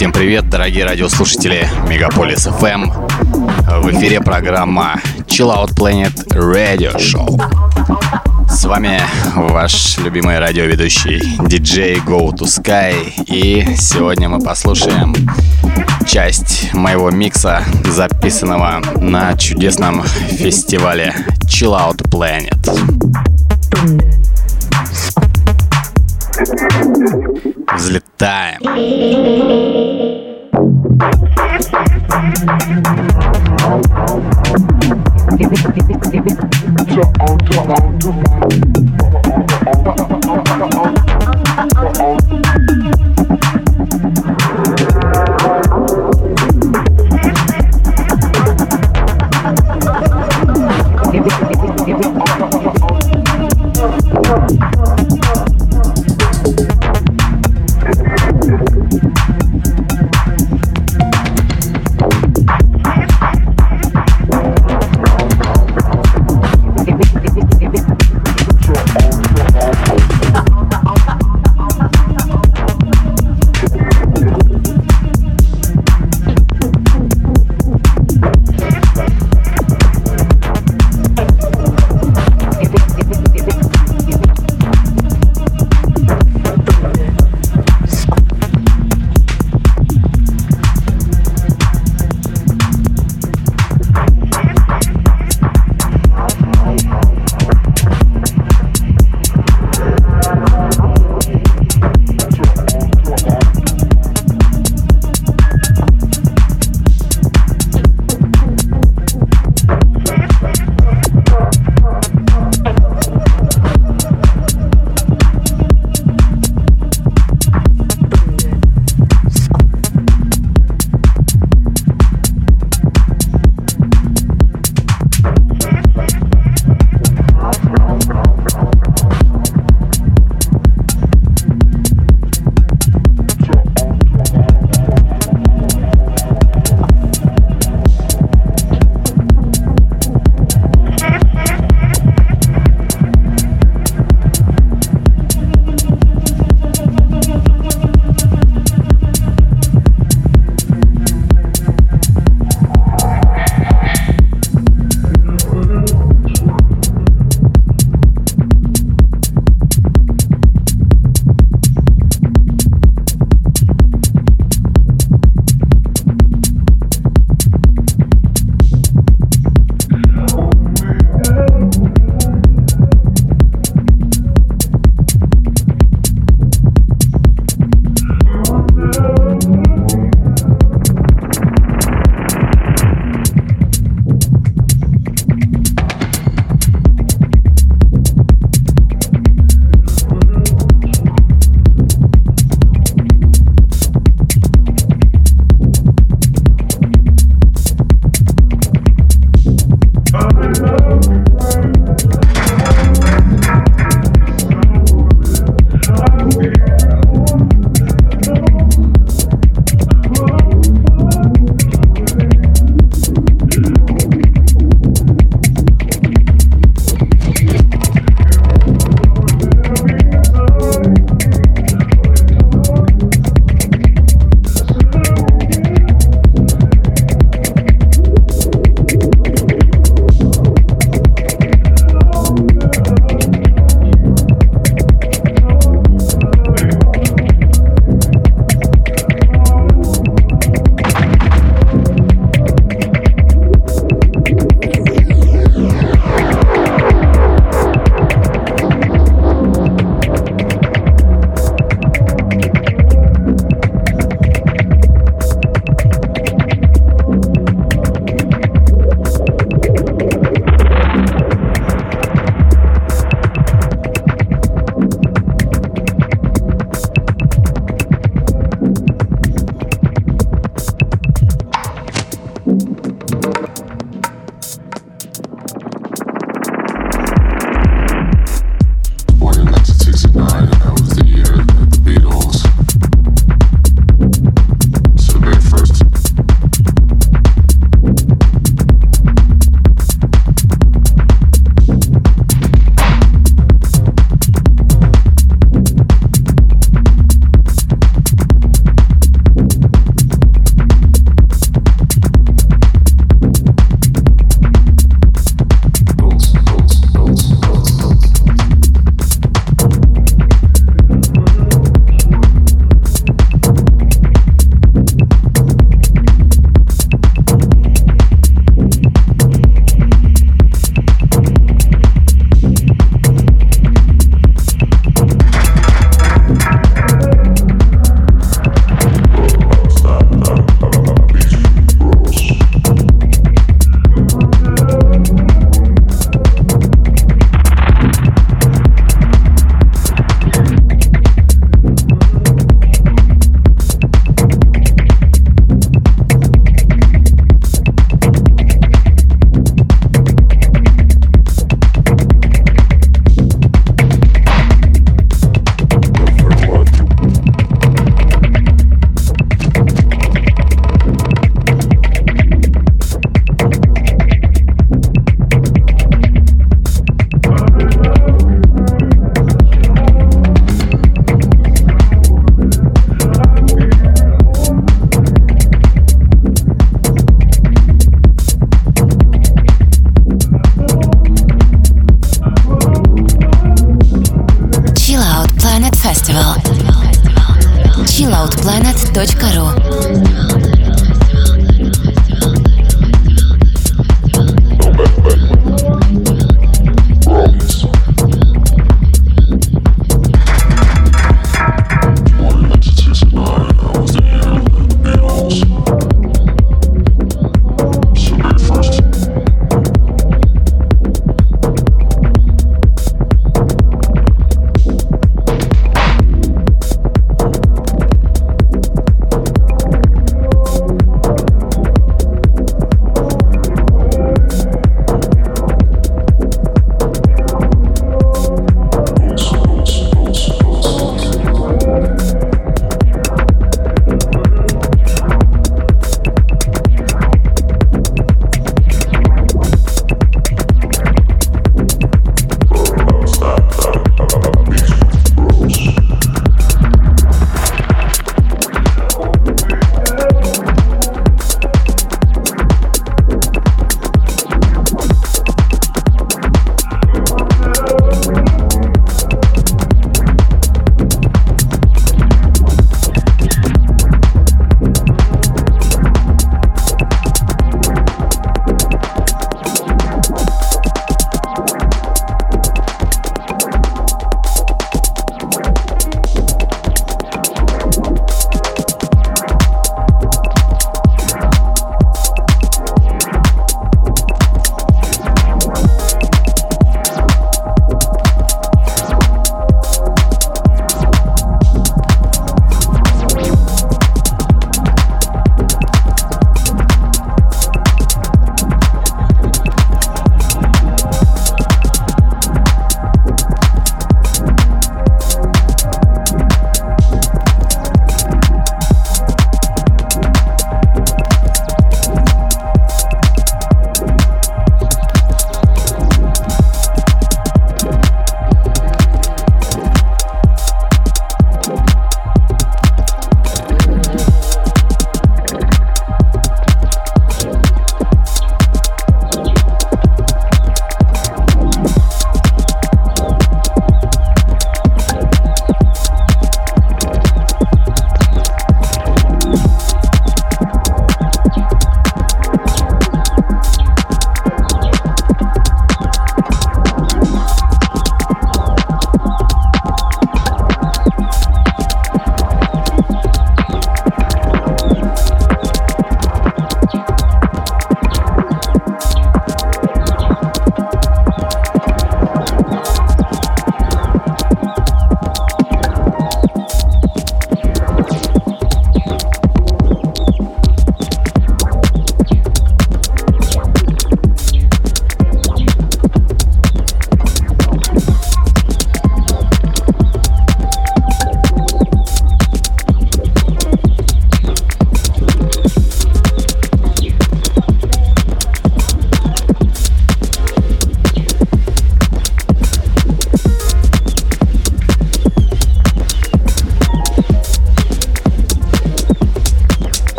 Всем привет, дорогие радиослушатели Мегаполис FM. В эфире программа Chill Out Planet Radio Show. С вами ваш любимый радиоведущий диджей Go to Sky. И сегодня мы послушаем часть моего микса, записанного на чудесном фестивале Chill Out Planet. Взлетаем. Jump on, jump on, jump on.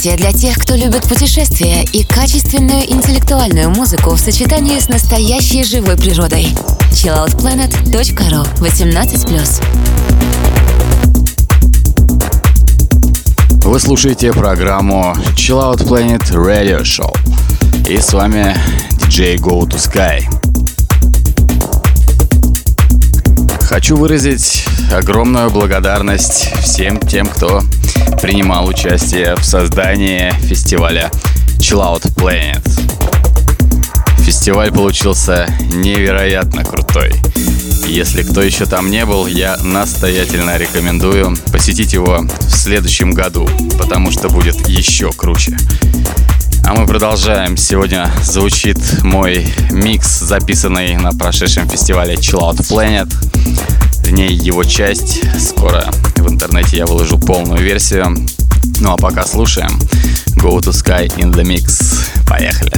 Событие для тех, кто любит путешествия и качественную интеллектуальную музыку в сочетании с настоящей живой природой. chilloutplanet.ru 18+. Вы слушаете программу Chill Out Planet Radio Show. И с вами DJ Go to Sky. Хочу выразить огромную благодарность всем тем, кто принимал участие в создании фестиваля Chill Planet. Фестиваль получился невероятно крутой. Если кто еще там не был, я настоятельно рекомендую посетить его в следующем году, потому что будет еще круче. А мы продолжаем. Сегодня звучит мой микс, записанный на прошедшем фестивале Chill Planet. В ней его часть. Скоро в интернете я выложу полную версию. Ну а пока слушаем. Go to Sky in the Mix. Поехали.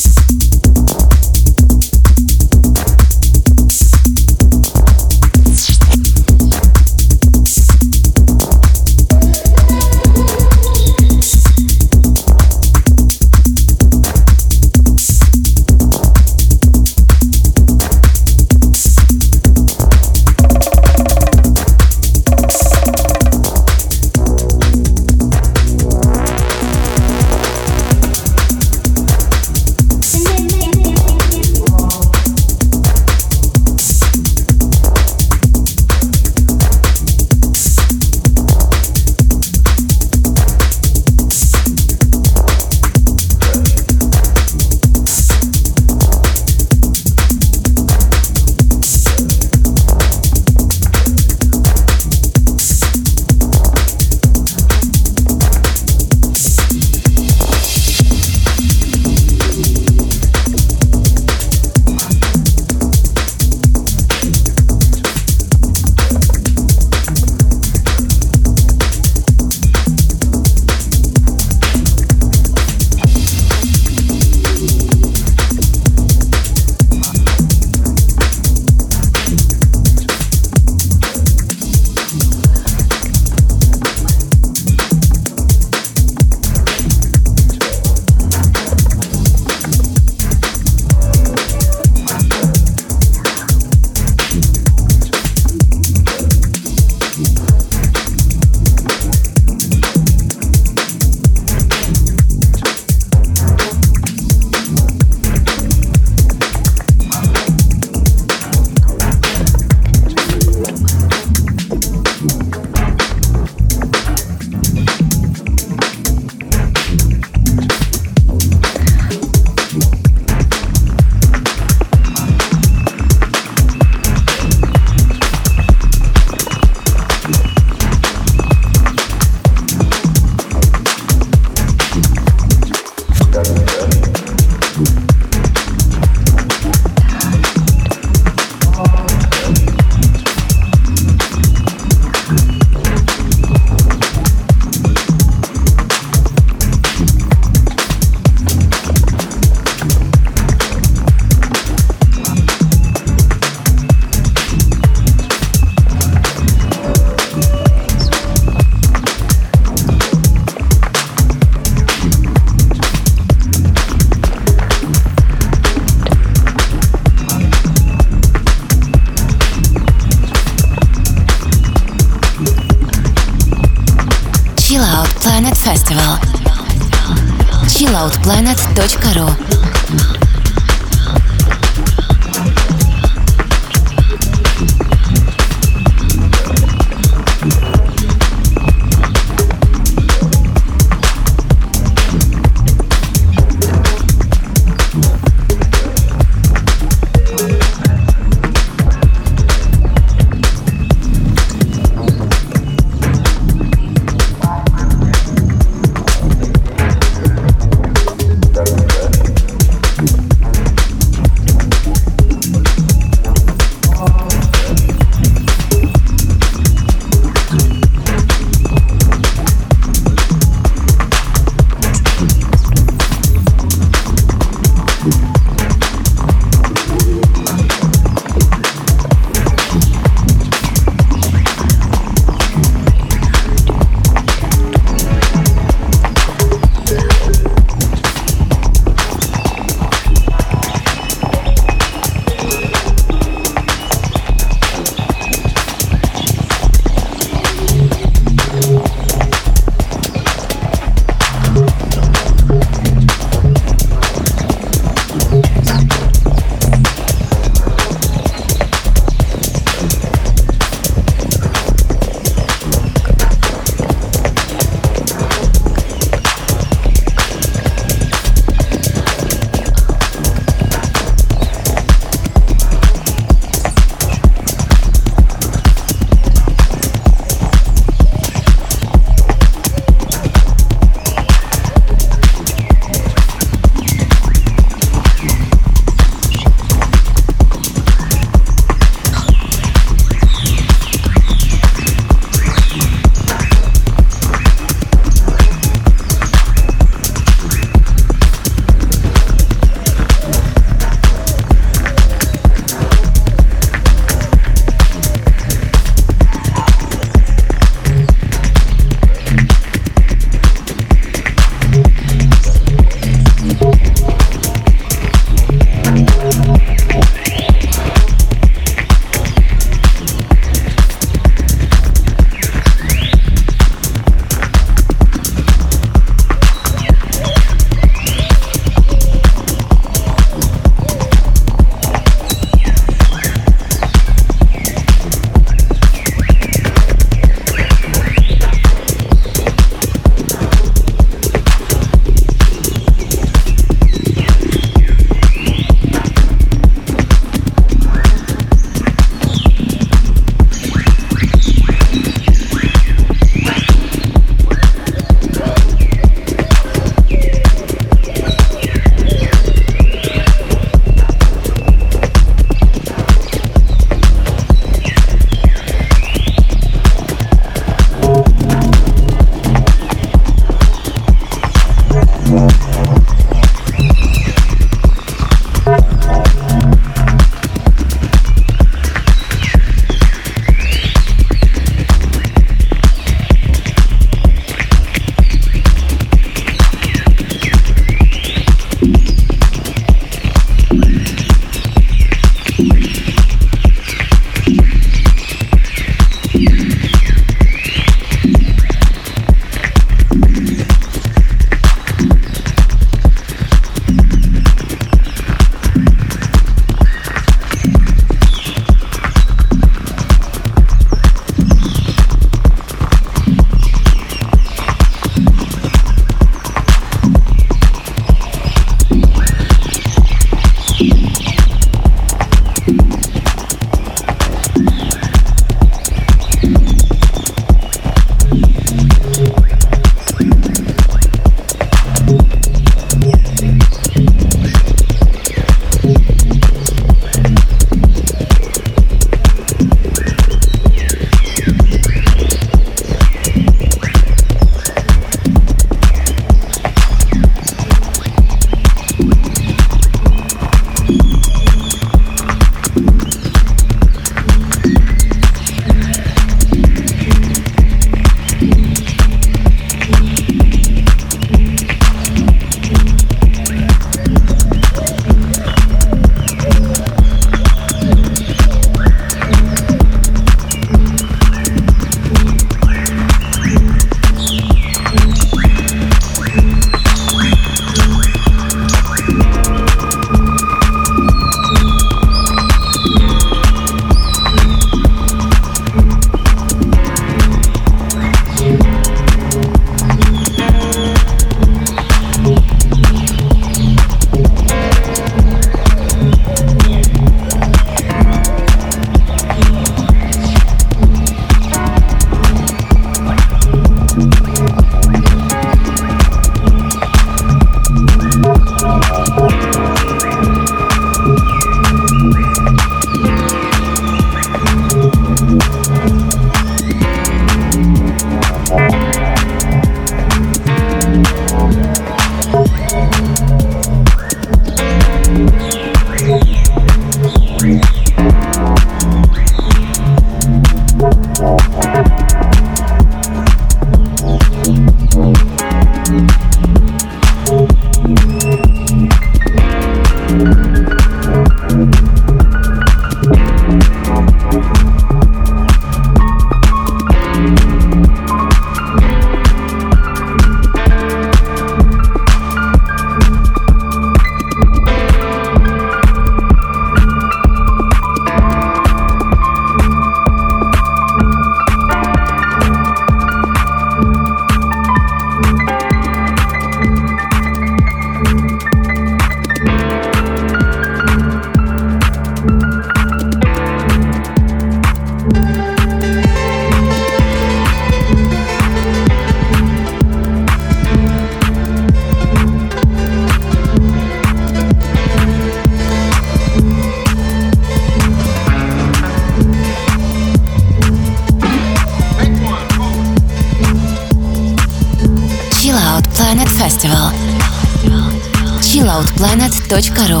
chilloutplanet.ru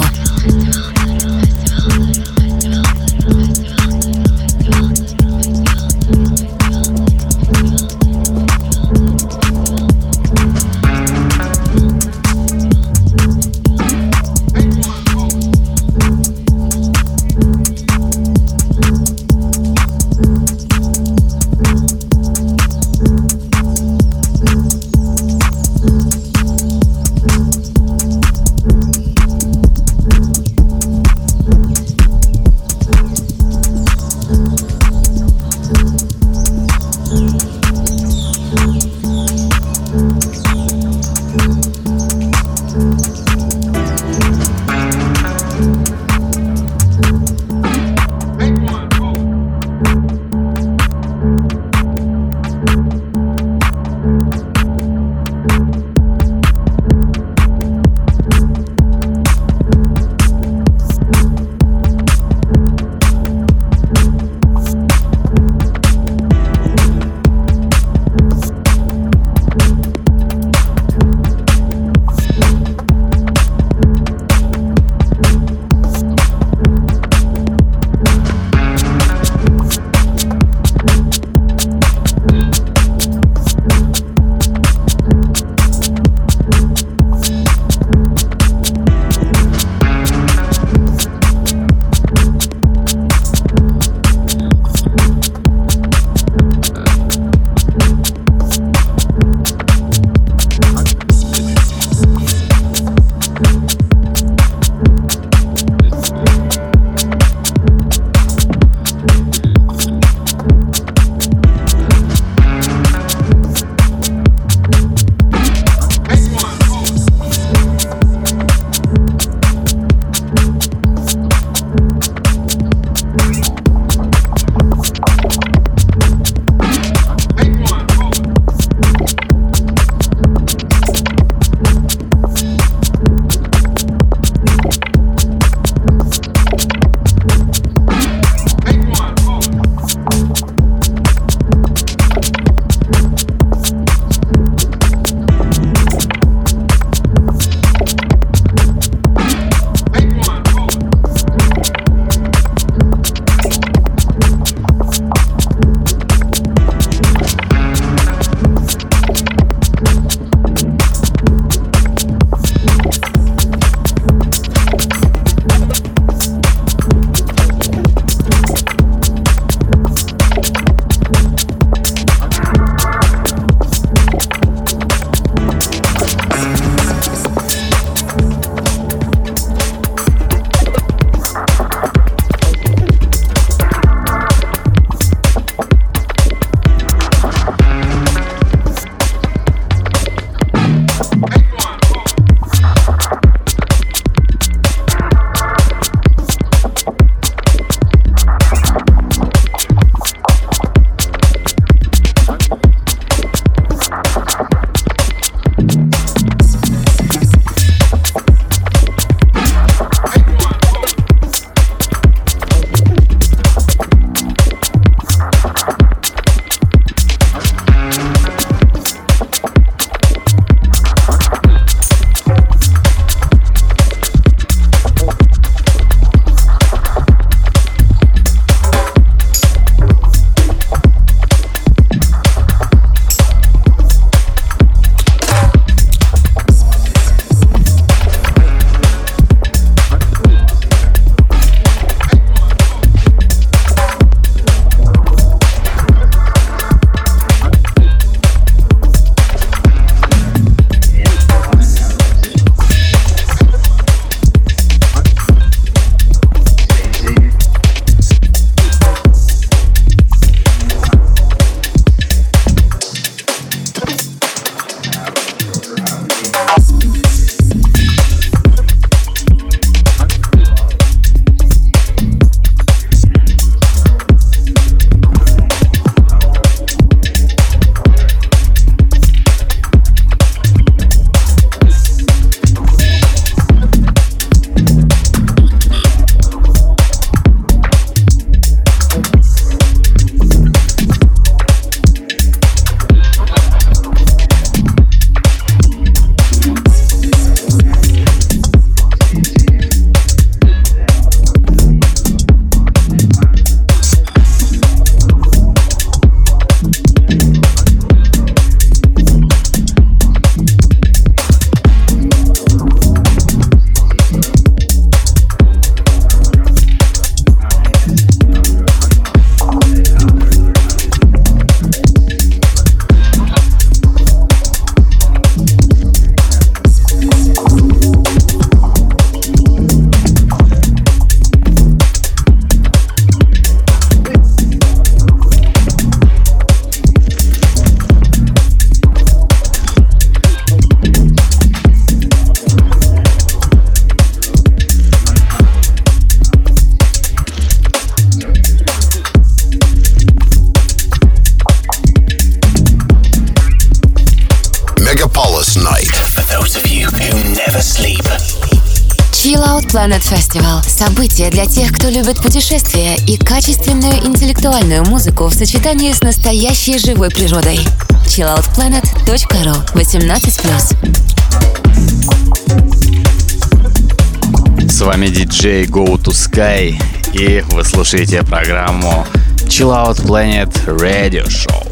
Planet Festival – событие для тех, кто любит путешествия и качественную интеллектуальную музыку в сочетании с настоящей живой природой. chilloutplanet.ru 18+. С вами диджей Go to Sky, и вы слушаете программу Chill Out Planet Radio Show.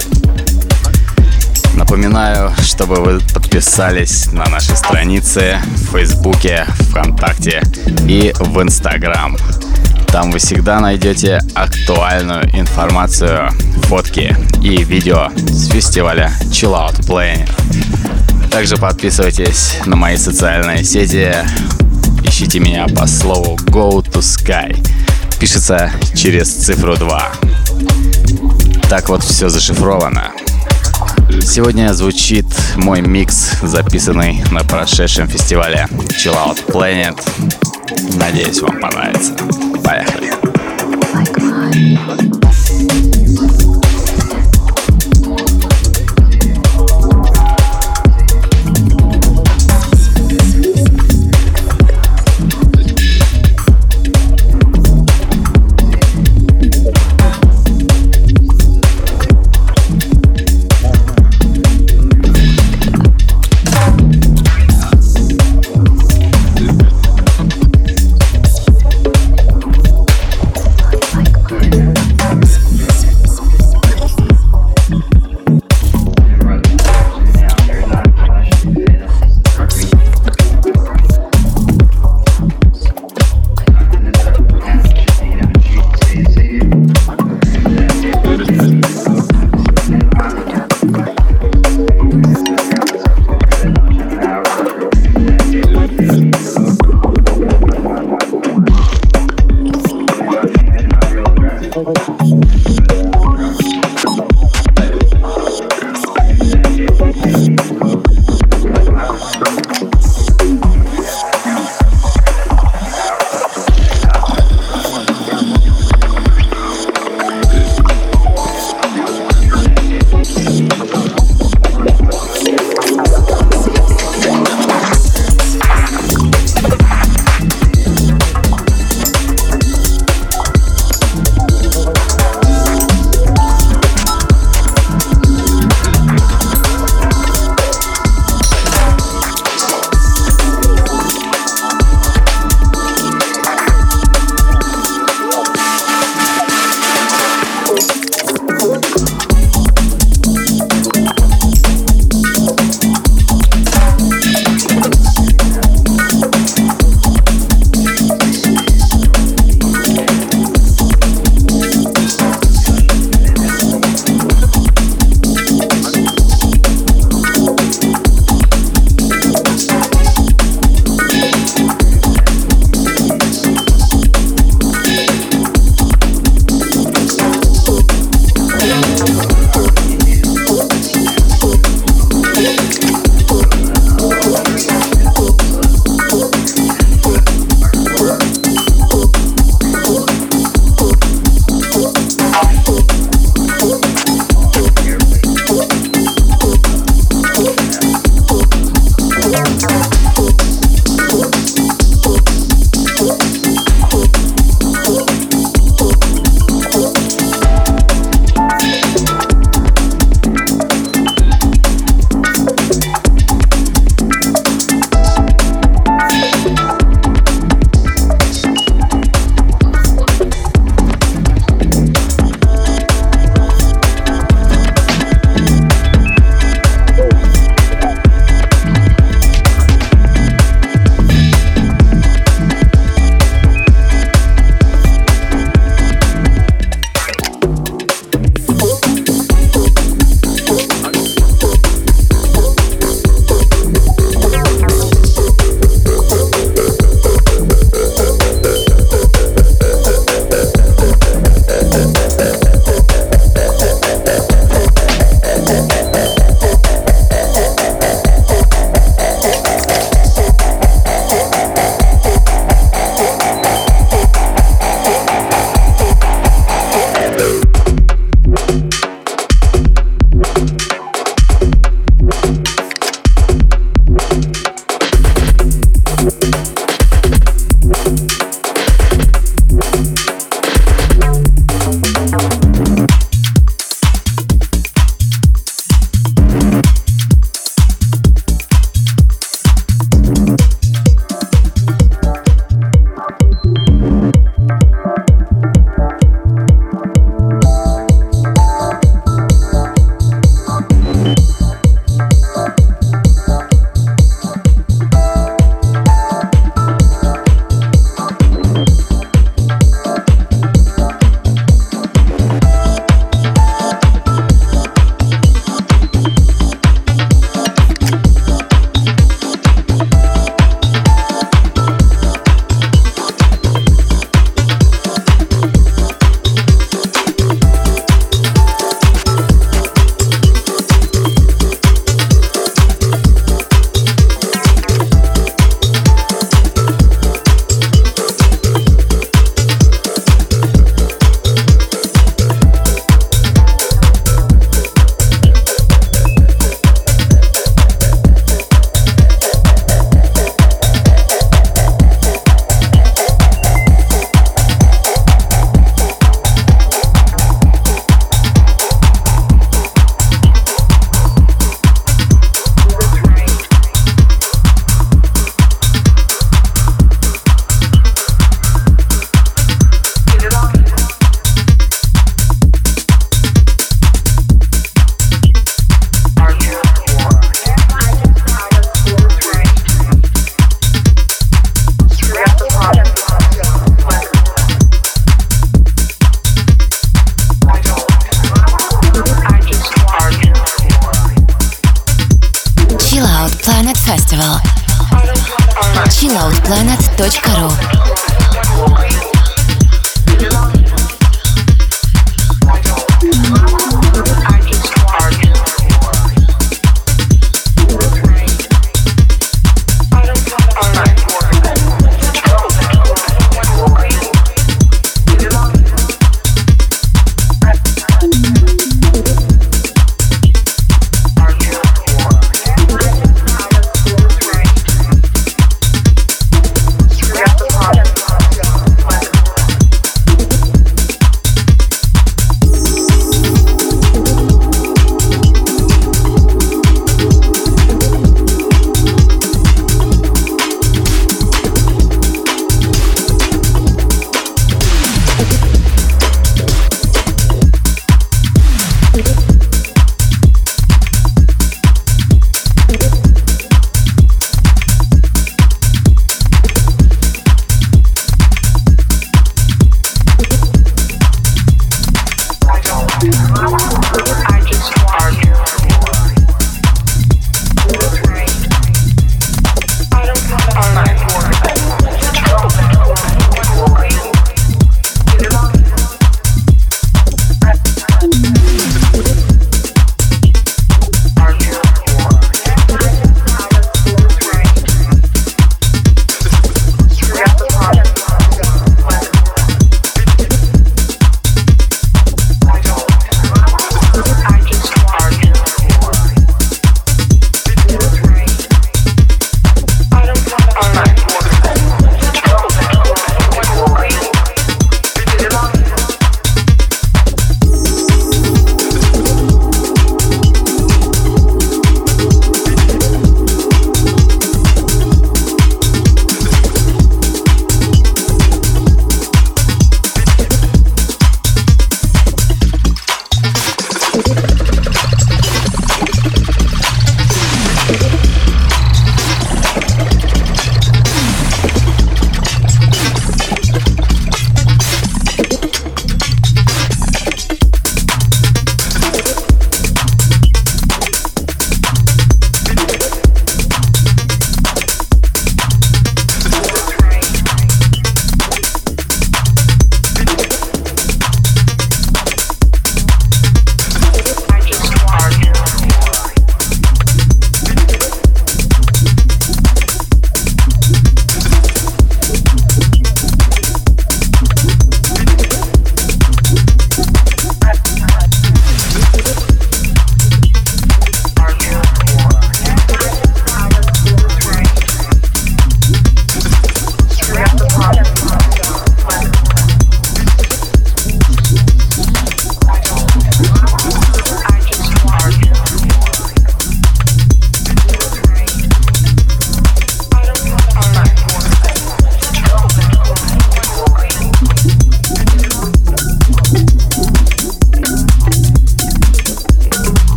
Напоминаю, чтобы вы подписались на наши страницы в Фейсбуке, ВКонтакте и в Инстаграм. Там вы всегда найдете актуальную информацию, фотки и видео с фестиваля Chill Out Planet. Также подписывайтесь на мои социальные сети. Ищите меня по слову Go to Sky. Пишется через цифру 2. Так вот все зашифровано. Сегодня звучит мой микс, записанный на прошедшем фестивале Chill Out Planet. Надеюсь, вам понравится. Поехали.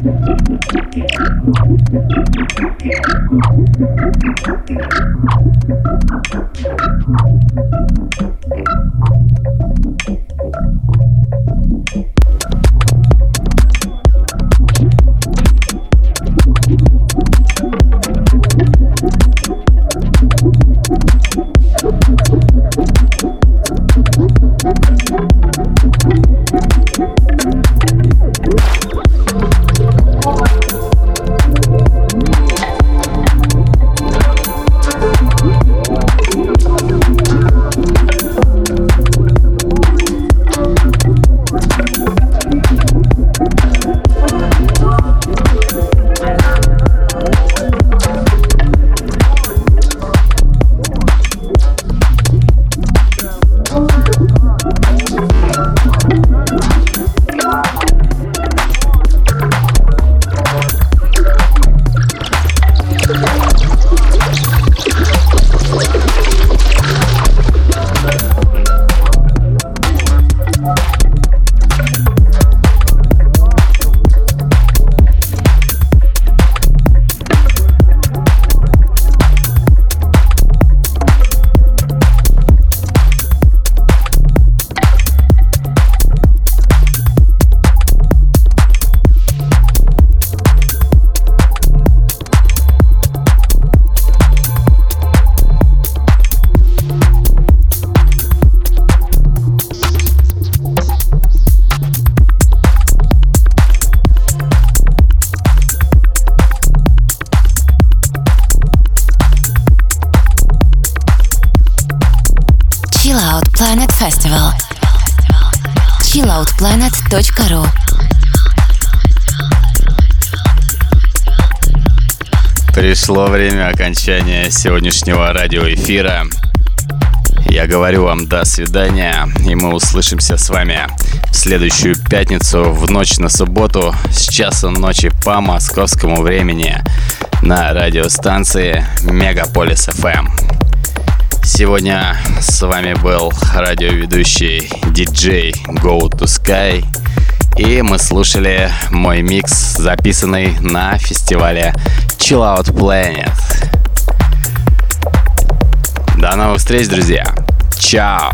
Thank you. chilloutplanet.ru Пришло время окончания сегодняшнего радиоэфира. Я говорю вам до свидания, и мы услышимся с вами в следующую пятницу в ночь на субботу с часу ночи по московскому времени на радиостанции Мегаполис FM. Сегодня с вами был радиоведущий диджей Go to Sky. И мы слушали мой микс, записанный на фестивале Chill Out Planet. До новых встреч, друзья. Чао.